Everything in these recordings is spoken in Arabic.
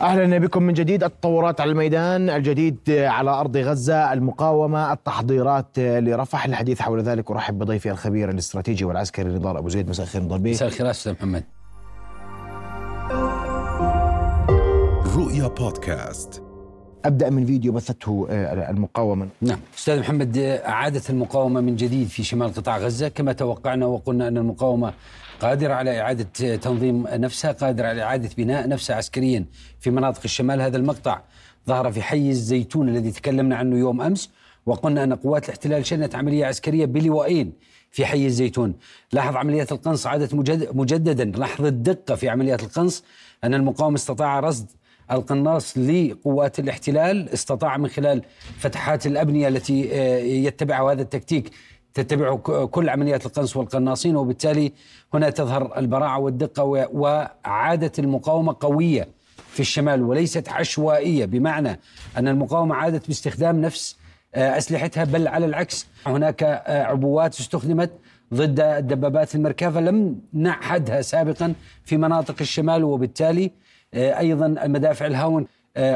أهلا بكم من جديد. التطورات على الميدان الجديد على أرض غزة المقاومة التحضيرات لرفح الحديث حول ذلك. أرحب بضيفي الخبير الاستراتيجي والعسكري نضال أبو زيد. مساء الخير نضال بيه مساء الخير أستاذ محمد. رؤيا بودكاست. أبدأ من فيديو بثته آه، المقاومة. نعم. أستاذ محمد اعاده المقاومة من جديد في شمال قطاع غزة كما توقعنا وقلنا أن المقاومة قادرة على إعادة تنظيم نفسها قادرة على إعادة بناء نفسها عسكريا في مناطق الشمال هذا المقطع. ظهر في حي الزيتون الذي تكلمنا عنه يوم أمس وقلنا أن قوات الاحتلال شنت عملية عسكرية بلوائين في حي الزيتون. لاحظ عمليات القنص عادت مجددا. لاحظ الدقة في عمليات القنص أن المقاومة استطاع رصد القناص لقوات الاحتلال استطاع من خلال فتحات الأبنية التي آه، يتبعها هذا التكتيك تتبع كل عمليات القنص والقناصين وبالتالي هنا تظهر البراعة والدقة وعادة المقاومة قوية في الشمال وليست عشوائية. بمعنى أن المقاومة عادت باستخدام نفس آه، أسلحتها بل على العكس هناك آه، عبوات استخدمت ضد الدبابات المركبة. لم نعهدها سابقا في مناطق الشمال وبالتالي آه، أيضا المدافع الهاون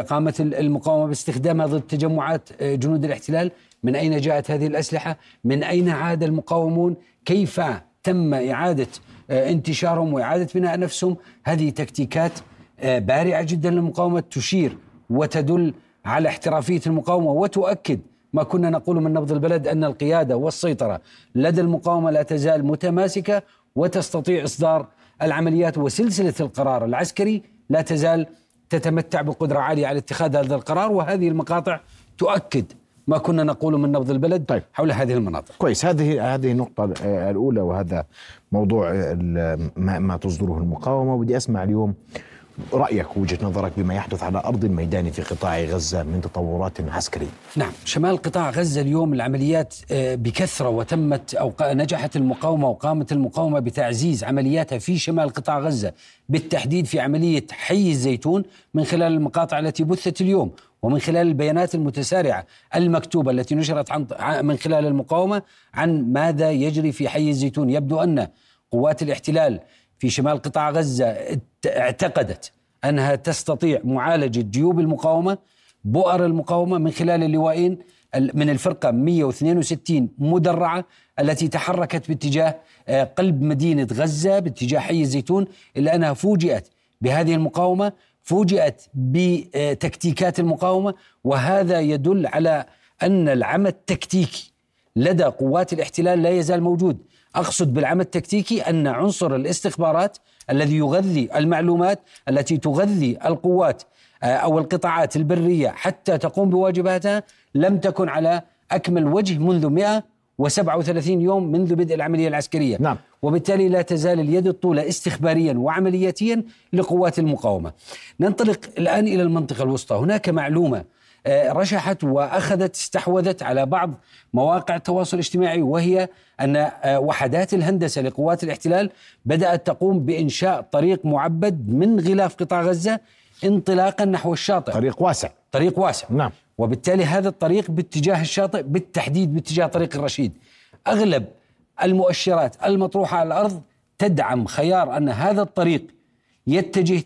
قامت المقاومة باستخدامها ضد تجمعات جنود الاحتلال. من أين جاءت هذه الأسلحة؟ من أين عاد المقاومون؟ كيف تم إعادة آه، انتشارهم وإعادة بناء نفسهم؟ هذه تكتيكات آه، بارعة جدا للمقاومة تشير وتدل على احترافية المقاومة وتؤكد ما كنا نقول من نبض البلد أن القيادة والسيطرة لدى المقاومة لا تزال متماسكة وتستطيع إصدار العمليات وسلسلة القرار العسكري لا تزال تتمتع بقدرة عالية على اتخاذ هذا القرار وهذه المقاطع تؤكد ما كنا نقول من نبض البلد طيب. حول هذه المناطق. كويس. هذه هذه النقطة الأولى وهذا موضوع ما, ما تصدره المقاومة. ودي أسمع اليوم رأيك وجهة نظرك بما يحدث على أرض الميدان في قطاع غزة من تطورات عسكرية؟ نعم شمال قطاع غزة اليوم العمليات آه، بكثرة وتمت أو نجحت المقاومة وقامت المقاومة بتعزيز عملياتها في شمال قطاع غزة بالتحديد في عملية حي الزيتون من خلال المقاطع التي بثت اليوم ومن خلال البيانات المتسارعة المكتوبة التي نشرت عن من خلال المقاومة عن ماذا يجري في حي الزيتون. يبدو أن قوات الاحتلال في شمال قطاع غزة اعتقدت أنها تستطيع معالجة جيوب المقاومة بؤر المقاومة من خلال اللوائين من الفرقة 162 مدرعة التي تحركت باتجاه آه، قلب مدينة غزة باتجاه حي الزيتون إلا أنها فوجئت بهذه المقاومة فوجئت بتكتيكات المقاومة وهذا يدل على أن العمى التكتيكي لدى قوات الاحتلال لا يزال موجود. أقصد بالعمل التكتيكي أن عنصر الاستخبارات الذي يغذي المعلومات التي تغذي القوات آه، أو القطاعات البرية حتى تقوم بواجباتها لم تكن على أكمل وجه منذ 137 يوم منذ بدء العملية العسكرية. نعم. وبالتالي لا تزال اليد الطولة استخباريا وعملياتيا لقوات المقاومة. ننطلق الآن إلى المنطقة الوسطى. هناك معلومة آه، رشحت وأخذت استحوذت على بعض مواقع التواصل الاجتماعي وهي أن آه، وحدات الهندسة لقوات الاحتلال بدأت تقوم بإنشاء طريق معبد من غلاف قطاع غزة انطلاقا نحو الشاطئ. طريق واسع. طريق واسع. نعم. وبالتالي هذا الطريق باتجاه الشاطئ بالتحديد باتجاه طريق الرشيد. أغلب المؤشرات المطروحة على الأرض تدعم خيار أن هذا الطريق يتجه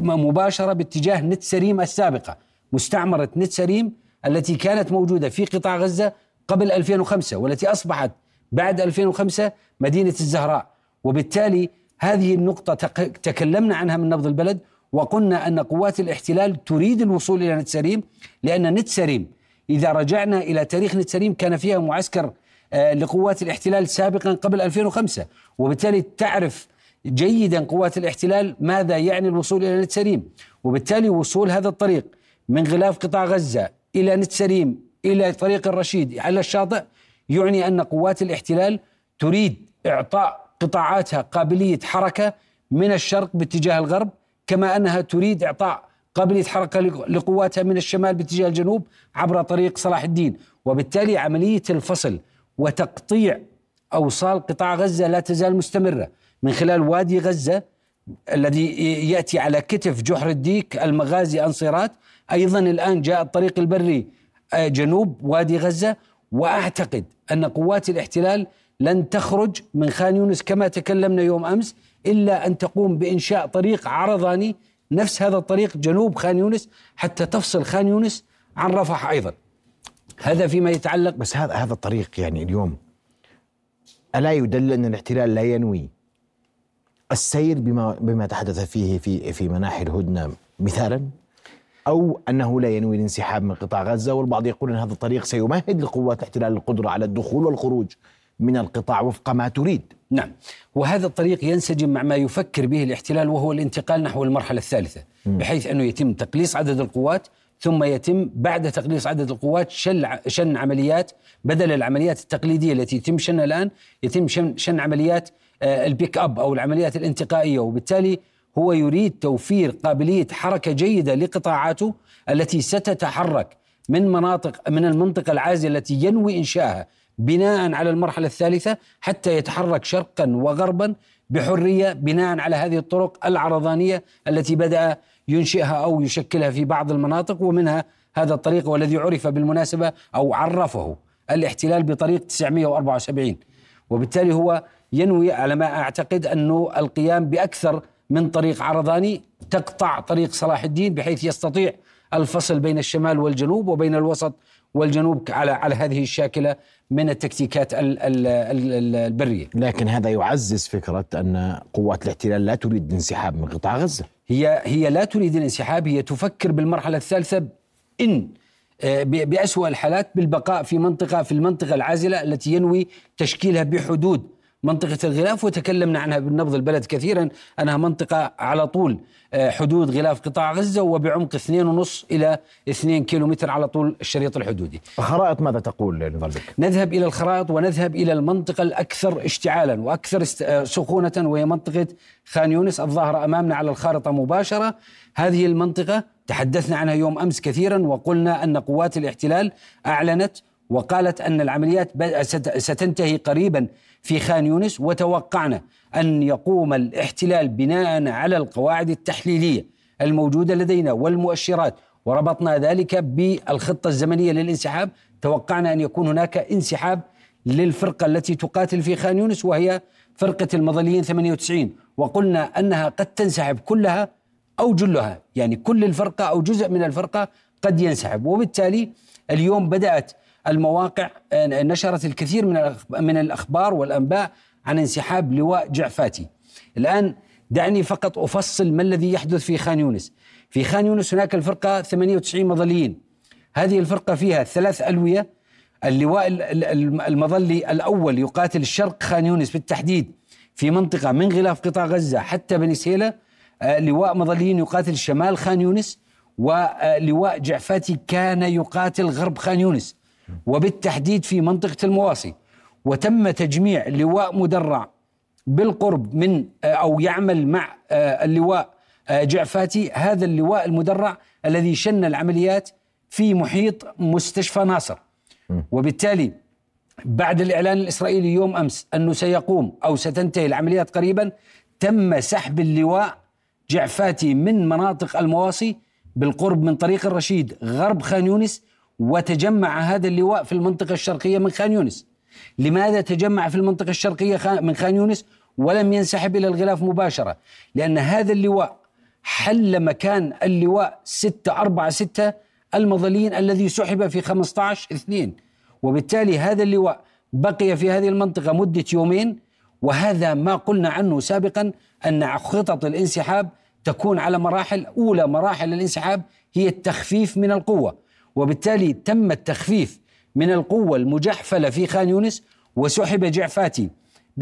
مباشرة باتجاه نت سريم السابقة. مستعمرة نت سريم التي كانت موجودة في قطاع غزة قبل 2005 والتي أصبحت بعد 2005 مدينة الزهراء. وبالتالي هذه النقطة تكلمنا عنها من نبض البلد وقلنا أن قوات الاحتلال تريد الوصول إلى نت سريم لأن نت سريم إذا رجعنا إلى تاريخ نت سريم كان فيها معسكر آه، لقوات الاحتلال سابقا قبل 2005 وبالتالي تعرف جيدا قوات الاحتلال ماذا يعني الوصول إلى نت سريم وبالتالي وصول هذا الطريق من غلاف قطاع غزة إلى نتسريم إلى طريق الرشيد على الشاطئ يعني أن قوات الاحتلال تريد إعطاء قطاعاتها قابلية حركة من الشرق باتجاه الغرب كما أنها تريد إعطاء قابلية حركة لقواتها من الشمال باتجاه الجنوب عبر طريق صلاح الدين. وبالتالي عملية الفصل وتقطيع أوصال قطاع غزة لا تزال مستمرة. من خلال وادي غزة الذي يأتي على كتف جحر الديك المغازي أنصيرات أيضا الآن جاء الطريق البري آه، جنوب وادي غزة وأعتقد أن قوات الاحتلال لن تخرج من خان يونس كما تكلمنا يوم أمس إلا أن تقوم بإنشاء طريق عرضاني نفس هذا الطريق جنوب خان يونس حتى تفصل خان يونس عن رفح أيضا. هذا فيما يتعلق بس هذا هذا الطريق يعني اليوم ألا يدل أن الاحتلال لا ينوي السير بما بما تحدث فيه في في مناحي الهدنة مثالا؟ أو أنه لا ينوي الانسحاب من قطاع غزة والبعض يقول إن هذا الطريق سيمهد لقوات الاحتلال القدرة على الدخول والخروج من القطاع وفق ما تريد. نعم. وهذا الطريق ينسجم مع ما يفكر به الاحتلال وهو الانتقال نحو المرحلة الثالثة بحيث أنه يتم تقليص عدد القوات ثم يتم بعد تقليص عدد القوات شل شن عمليات بدل العمليات التقليدية التي يتم شنها الآن يتم شن, شن عمليات آه، البيك أب أو العمليات الانتقائية وبالتالي هو يريد توفير قابلية حركة جيدة لقطاعاته التي ستتحرك من مناطق من المنطقة العازله التي ينوي انشائها بناء على المرحلة الثالثة حتى يتحرك شرقا وغربا بحرية بناء على هذه الطرق العرضانية التي بدأ ينشئها أو يشكلها في بعض المناطق ومنها هذا الطريق والذي عرف بالمناسبة أو عرفه. الاحتلال بطريق 974 وبالتالي هو ينوي على ما أعتقد أنه القيام بأكثر من طريق عرضاني تقطع طريق صلاح الدين بحيث يستطيع الفصل بين الشمال والجنوب وبين الوسط والجنوب على على هذه الشاكلة من التكتيكات البرية. لكن هذا يعزز فكرة أن قوات الاحتلال لا تريد الانسحاب من قطاع غزة. هي هي لا تريد الانسحاب هي تفكر بالمرحلة الثالثة إن آه، بأسوأ الحالات بالبقاء في منطقة في المنطقة العازلة التي ينوي تشكيلها بحدود منطقة الغلاف وتكلمنا عنها بالنبض البلد كثيرا. أنها منطقة على طول آه، حدود غلاف قطاع غزة وبعمق 2.5 إلى 2 كيلومتر على طول الشريط الحدودي. الخرائط ماذا تقول نضال بك؟ نذهب إلى الخرائط ونذهب إلى المنطقة الأكثر اشتعالا وأكثر آه، سخونة وهي منطقة خان يونس. الظاهرة أمامنا على الخارطة مباشرة. هذه المنطقة تحدثنا عنها يوم أمس كثيرا وقلنا أن قوات الاحتلال أعلنت وقالت أن العمليات ستنتهي قريبا في خان يونس وتوقعنا أن يقوم الاحتلال بناء على القواعد التحليلية الموجودة لدينا والمؤشرات. وربطنا ذلك بالخطة الزمنية للانسحاب. توقعنا أن يكون هناك انسحاب للفرقة التي تقاتل في خان يونس وهي فرقة المظليين 98 وقلنا أنها قد تنسحب كلها أو جلها يعني كل الفرقة أو جزء من الفرقة قد ينسحب. وبالتالي اليوم بدأت المواقع نشرت الكثير من من الأخبار والأنباء عن انسحاب لواء جعفاتي. الآن دعني فقط أفصل ما الذي يحدث في خان يونس. في خان يونس هناك الفرقة 98 مظليين. هذه الفرقة فيها ثلاث ألوية اللواء المظلي الأول يقاتل الشرق خان يونس بالتحديد في منطقة من غلاف قطاع غزة حتى بني سهيلة آه، لواء مظليين يقاتل شمال خان يونس ولواء جعفاتي كان يقاتل غرب خان يونس وبالتحديد في منطقة المواصي وتم تجميع لواء مدرع بالقرب من آه، أو يعمل مع آه، اللواء آه، جعفاتي هذا اللواء المدرع الذي شن العمليات في محيط مستشفى ناصر. وبالتالي بعد الإعلان الإسرائيلي يوم أمس أنه سيقوم أو ستنتهي العمليات قريبا تم سحب اللواء جعفاتي من مناطق المواصي بالقرب من طريق الرشيد غرب خان يونس وتجمع هذا اللواء في المنطقة الشرقية من خان يونس. لماذا تجمع في المنطقة الشرقية من خان يونس؟ ولم ينسحب إلى الغلاف مباشرة لأن هذا اللواء حل مكان اللواء 6 4 6 المظليين الذي سحب في 15 2 وبالتالي هذا اللواء بقي في هذه المنطقة مدة يومين وهذا ما قلنا عنه سابقا أن خطط الانسحاب تكون على مراحل أولى. مراحل الانسحاب هي التخفيف من القوة. وبالتالي تم التخفيف من القوة المجحفلة في خان يونس وسحب جعفاتي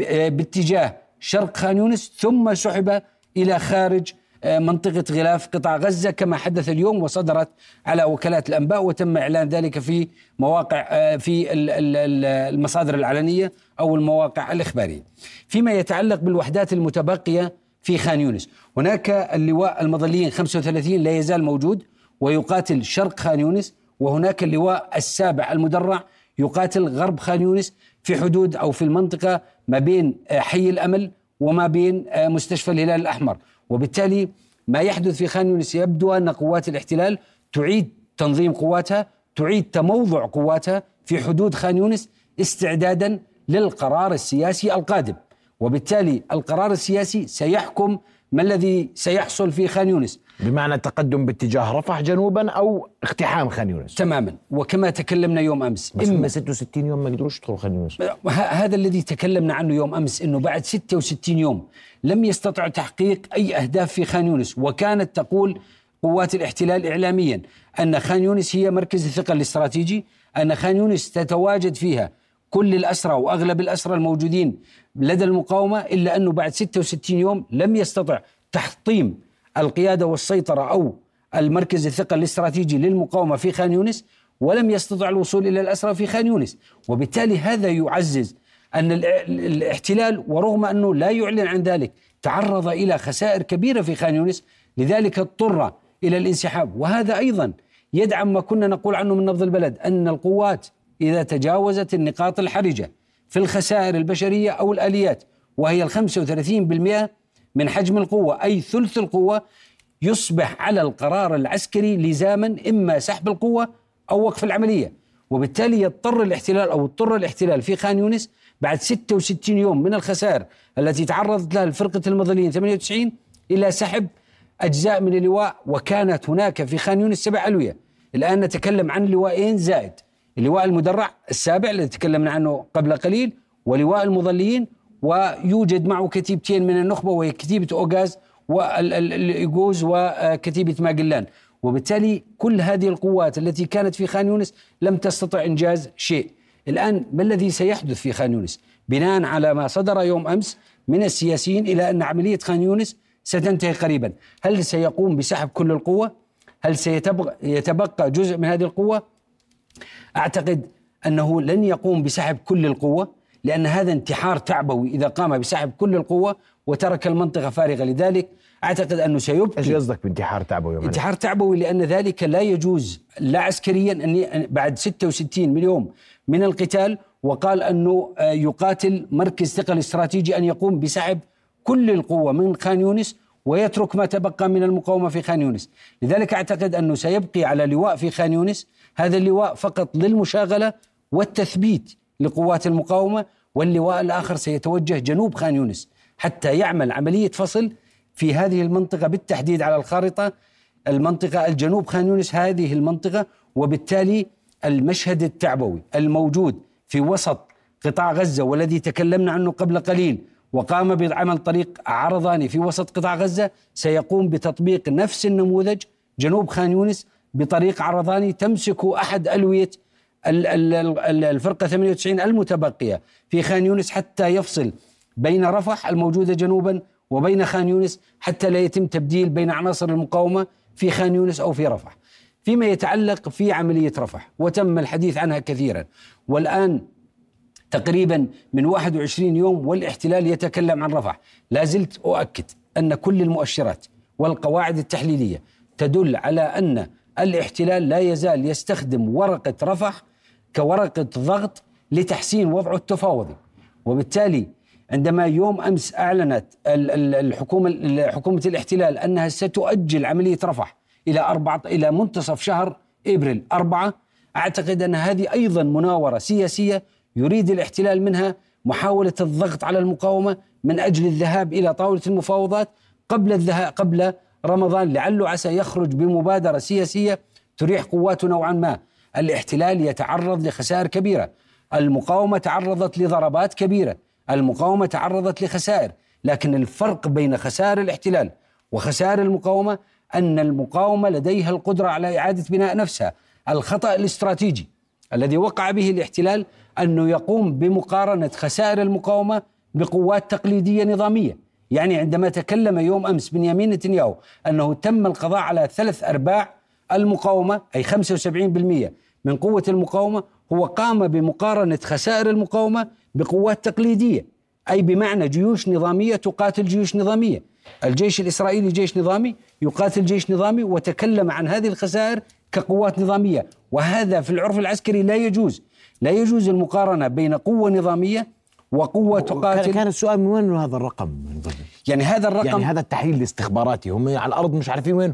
آه، باتجاه شرق خان يونس ثم سحب إلى خارج آه، منطقة غلاف قطاع غزة كما حدث اليوم وصدرت على وكالات الأنباء وتم إعلان ذلك في مواقع آه، في المصادر العلنية أو المواقع الإخبارية. فيما يتعلق بالوحدات المتبقية في خان يونس هناك اللواء المظليين 35 لا يزال موجود ويقاتل شرق خان يونس وهناك اللواء السابع المدرع يقاتل غرب خان يونس في حدود أو في المنطقة ما بين آه، حي الأمل وما بين آه، مستشفى الهلال الأحمر. وبالتالي ما يحدث في خان يونس يبدو أن قوات الاحتلال تعيد تنظيم قواتها تعيد تموضع قواتها في حدود خان يونس استعدادا للقرار السياسي القادم. وبالتالي القرار السياسي سيحكم ما الذي سيحصل في خان يونس. بمعنى تقدم باتجاه رفح جنوبا أو اقتحام خان يونس. تماما. وكما تكلمنا يوم أمس بس هم 66 يوم ما قدروش يدخلوا خان يونس. هذا الذي تكلمنا عنه يوم أمس إنه بعد 66 يوم لم يستطع تحقيق أي أهداف في خان يونس. وكانت تقول قوات الاحتلال اعلاميا أن خان يونس هي مركز الثقة الاستراتيجي أن خان يونس تتواجد فيها كل الأسرى وأغلب الأسرى الموجودين لدى المقاومة إلا أنه بعد 66 يوم لم يستطع تحطيم القيادة والسيطرة أو المركز الثقة الاستراتيجي للمقاومة في خان يونس ولم يستطع الوصول إلى الأسرى في خان يونس. وبالتالي هذا يعزز أن الاحتلال ورغم أنه لا يعلن عن ذلك تعرض إلى خسائر كبيرة في خان يونس لذلك اضطر إلى الانسحاب. وهذا أيضا يدعم ما كنا نقول عنه من نبض البلد أن القوات إذا تجاوزت النقاط الحرجة في الخسائر البشرية أو الآليات وهي وثلاثين بالمئة من حجم القوة أي ثلث القوة يصبح على القرار العسكري لزاما إما سحب القوة أو وقف العملية. وبالتالي يضطر الاحتلال أو اضطر الاحتلال في خان يونس بعد 66 يوم من الخسائر التي تعرضت لها الفرقة المظليين 98 إلى سحب أجزاء من اللواء وكانت هناك في خان يونس سبع ألوية. الآن نتكلم عن لوائين زائد اللواء المدرع السابع الذي تكلمنا عنه قبل قليل ولواء المظليين ويوجد معه كتيبتين من النخبة وهي كتيبة أوغاز والإيغوز وكتيبة ماجلان. وبالتالي كل هذه القوات التي كانت في خان يونس لم تستطع إنجاز شيء. الآن ما الذي سيحدث في خان يونس؟ بناء على ما صدر يوم أمس من السياسيين إلى أن عملية خان يونس ستنتهي قريبا. هل سيقوم بسحب كل القوة؟ هل سيتبقى جزء من هذه القوة؟ أعتقد أنه لن يقوم بسحب كل القوة. لأن هذا انتحار تعبوي إذا قام بسحب كل القوة وترك المنطقة فارغة. لذلك أعتقد أنه سيبقي إيش قصدك بانتحار تعبوي؟ انتحار تعبوي؟ لأن ذلك لا يجوز. لا عسكريا أن بعد 66 مليون من القتال وقال أنه آه، يقاتل مركز ثقل استراتيجي أن يقوم بسحب كل القوة من خان يونس ويترك ما تبقى من المقاومة في خان يونس، لذلك أعتقد أنه سيبقي على لواء في خان يونس. هذا اللواء فقط للمشاغلة والتثبيت. لقوات المقاومة واللواء الآخر سيتوجه جنوب خان يونس حتى يعمل عملية فصل في هذه المنطقة بالتحديد على الخارطة المنطقة الجنوب خان يونس هذه المنطقة وبالتالي المشهد التعبوي الموجود في وسط قطاع غزة والذي تكلمنا عنه قبل قليل وقام بعمل طريق عرضاني في وسط قطاع غزة سيقوم بتطبيق نفس النموذج جنوب خان يونس بطريق عرضاني تمسك أحد ألوية الفرقة 98 المتبقية في خان يونس حتى يفصل بين رفح الموجودة جنوبا وبين خان يونس حتى لا يتم تبديل بين عناصر المقاومة في خان يونس أو في رفح. فيما يتعلق في عملية رفح وتم الحديث عنها كثيرا. والآن تقريبا من 21 يوم والاحتلال يتكلم عن رفح. لا زلت أؤكد أن كل المؤشرات والقواعد التحليلية تدل على أن الاحتلال لا يزال يستخدم ورقة رفح كورقة ضغط لتحسين وضعه التفاوضي. وبالتالي عندما يوم أمس أعلنت الحكومة حكومة الاحتلال أنها ستؤجل عملية رفح إلى أربعة إلى منتصف شهر إبريل أربعة أعتقد أن هذه أيضا مناورة سياسية يريد الاحتلال منها محاولة الضغط على المقاومة من أجل الذهاب إلى طاولة المفاوضات قبل الذهاب قبل رمضان لعله عسى يخرج بمبادرة سياسية تريح قواته نوعا ما. الاحتلال يتعرض لخسائر كبيرة. المقاومة تعرضت لضربات كبيرة. المقاومة تعرضت لخسائر. لكن الفرق بين خسائر الاحتلال وخسائر المقاومة أن المقاومة لديها القدرة على إعادة بناء نفسها. الخطأ الاستراتيجي الذي وقع به الاحتلال أنه يقوم بمقارنة خسائر المقاومة بقوات تقليدية نظامية. يعني عندما تكلم يوم أمس بنيامين نتنياهو أنه تم القضاء على ثلاث أرباع المقاومة أي 75% من قوة المقاومة هو قام بمقارنة خسائر المقاومة بقوات تقليدية أي بمعنى جيوش نظامية تقاتل جيوش نظامية. الجيش الإسرائيلي جيش نظامي يقاتل جيش نظامي وتكلم عن هذه الخسائر كقوات نظامية. وهذا في العرف العسكري لا يجوز. لا يجوز المقارنة بين قوة نظامية وقوة تقاتل. كان السؤال من وين هذا الرقم؟ يعني هذا الرقم يعني هذا التحليل الاستخباراتي هم على الأرض مش عارفين وين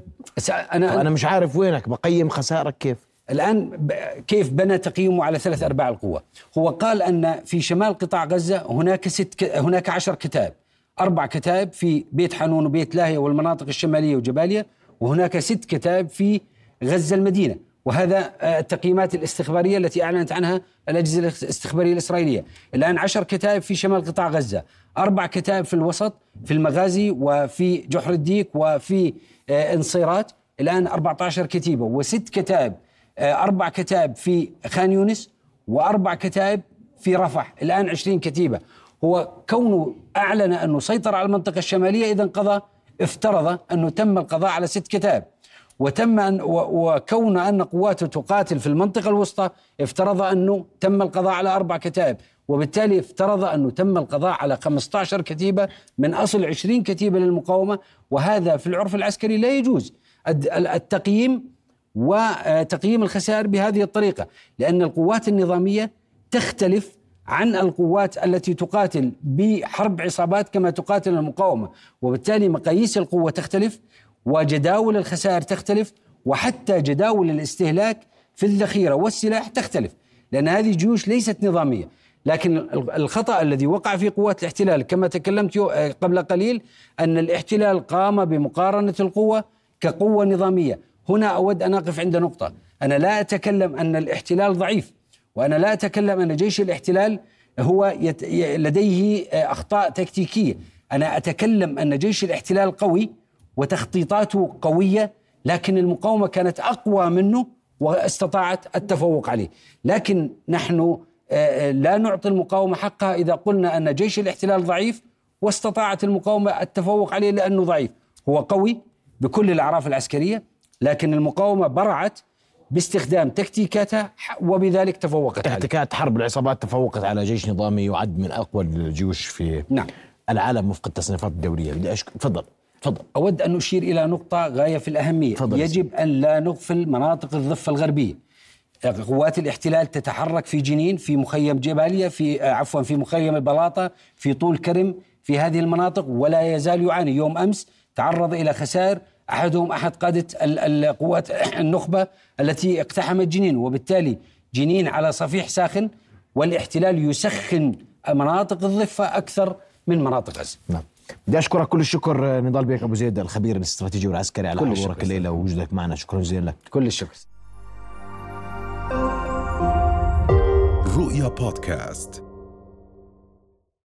أنا أنا مش عارف وينك. بقيم خسائرك كيف؟ الآن كيف بنى تقييمه على ثلاث أرباع القوة هو قال أن في شمال قطاع غزة هناك ست. هناك عشر كتائب أربع كتائب في بيت حانون وبيت لاهية والمناطق الشمالية وجباليا وهناك ست كتائب في غزة المدينة. وهذا آه، التقييمات الاستخبارية التي أعلنت عنها الأجهزة الاستخبارية الإسرائيلية. الآن عشر كتائب في شمال قطاع غزة. أربع كتائب في الوسط في المغازي وفي جحر الديك وفي آه، انصيرات. الآن 14 كتيبة. وست كتائب أربع كتائب في خان يونس وأربع كتائب في رفح. الآن 20 كتيبة. هو كونه أعلن أنه سيطر على المنطقة الشمالية إذا قضى افترض أنه تم القضاء على ست كتائب. وتم أن وكون أن قواته تقاتل في المنطقة الوسطى افترض أنه تم القضاء على أربع كتائب. وبالتالي افترض أنه تم القضاء على 15 كتيبة من أصل 20 كتيبة للمقاومة. وهذا في العرف العسكري لا يجوز. التقييم وتقييم الخسائر بهذه الطريقة لأن القوات النظامية تختلف عن القوات التي تقاتل بحرب عصابات كما تقاتل المقاومة. وبالتالي مقاييس القوة تختلف وجداول الخسائر تختلف وحتى جداول الاستهلاك في الذخيرة والسلاح تختلف لأن هذه جيوش ليست نظامية. لكن الخطأ الذي وقع في قوات الاحتلال كما تكلمت قبل قليل أن الاحتلال قام بمقارنة القوة كقوة نظامية. هنا أود أن أقف عند نقطة. أنا لا أتكلم أن الاحتلال ضعيف وأنا لا أتكلم أن جيش الاحتلال هو يت... لديه أخطاء تكتيكية. أنا أتكلم أن جيش الاحتلال قوي وتخطيطاته قوية لكن المقاومة كانت أقوى منه واستطاعت التفوق عليه. لكن نحن لا نعطي المقاومة حقها إذا قلنا أن جيش الاحتلال ضعيف واستطاعت المقاومة التفوق عليه لأنه ضعيف. هو قوي بكل الأعراف العسكرية لكن المقاومة برعت باستخدام تكتيكاتها وبذلك تفوقت تكتيكات حرب العصابات تفوقت على جيش نظامي يعد من أقوى الجيوش في نعم. العالم وفق التصنيفات الدولية. بدي أشك... تفضل. تفضل. أود أن أشير إلى نقطة غاية في الأهمية. فضل يجب أن لا نغفل مناطق الضفة الغربية. قوات الاحتلال تتحرك في جنين في مخيم جباليا في آه، عفوا في مخيم البلاطة في طول كرم في هذه المناطق ولا يزال يعاني. يوم أمس تعرض إلى خسائر أحدهم أحد قادة القوات النخبة التي اقتحمت جنين وبالتالي جنين على صفيح ساخن والاحتلال يسخن مناطق الضفة أكثر من مناطق غزة. نعم. بدي أشكرك كل الشكر نضال بيك ابو زيد الخبير الاستراتيجي والعسكري على حضورك الليلة ووجودك معنا شكرا جزيلا لك. كل الشكر. رؤيا بودكاست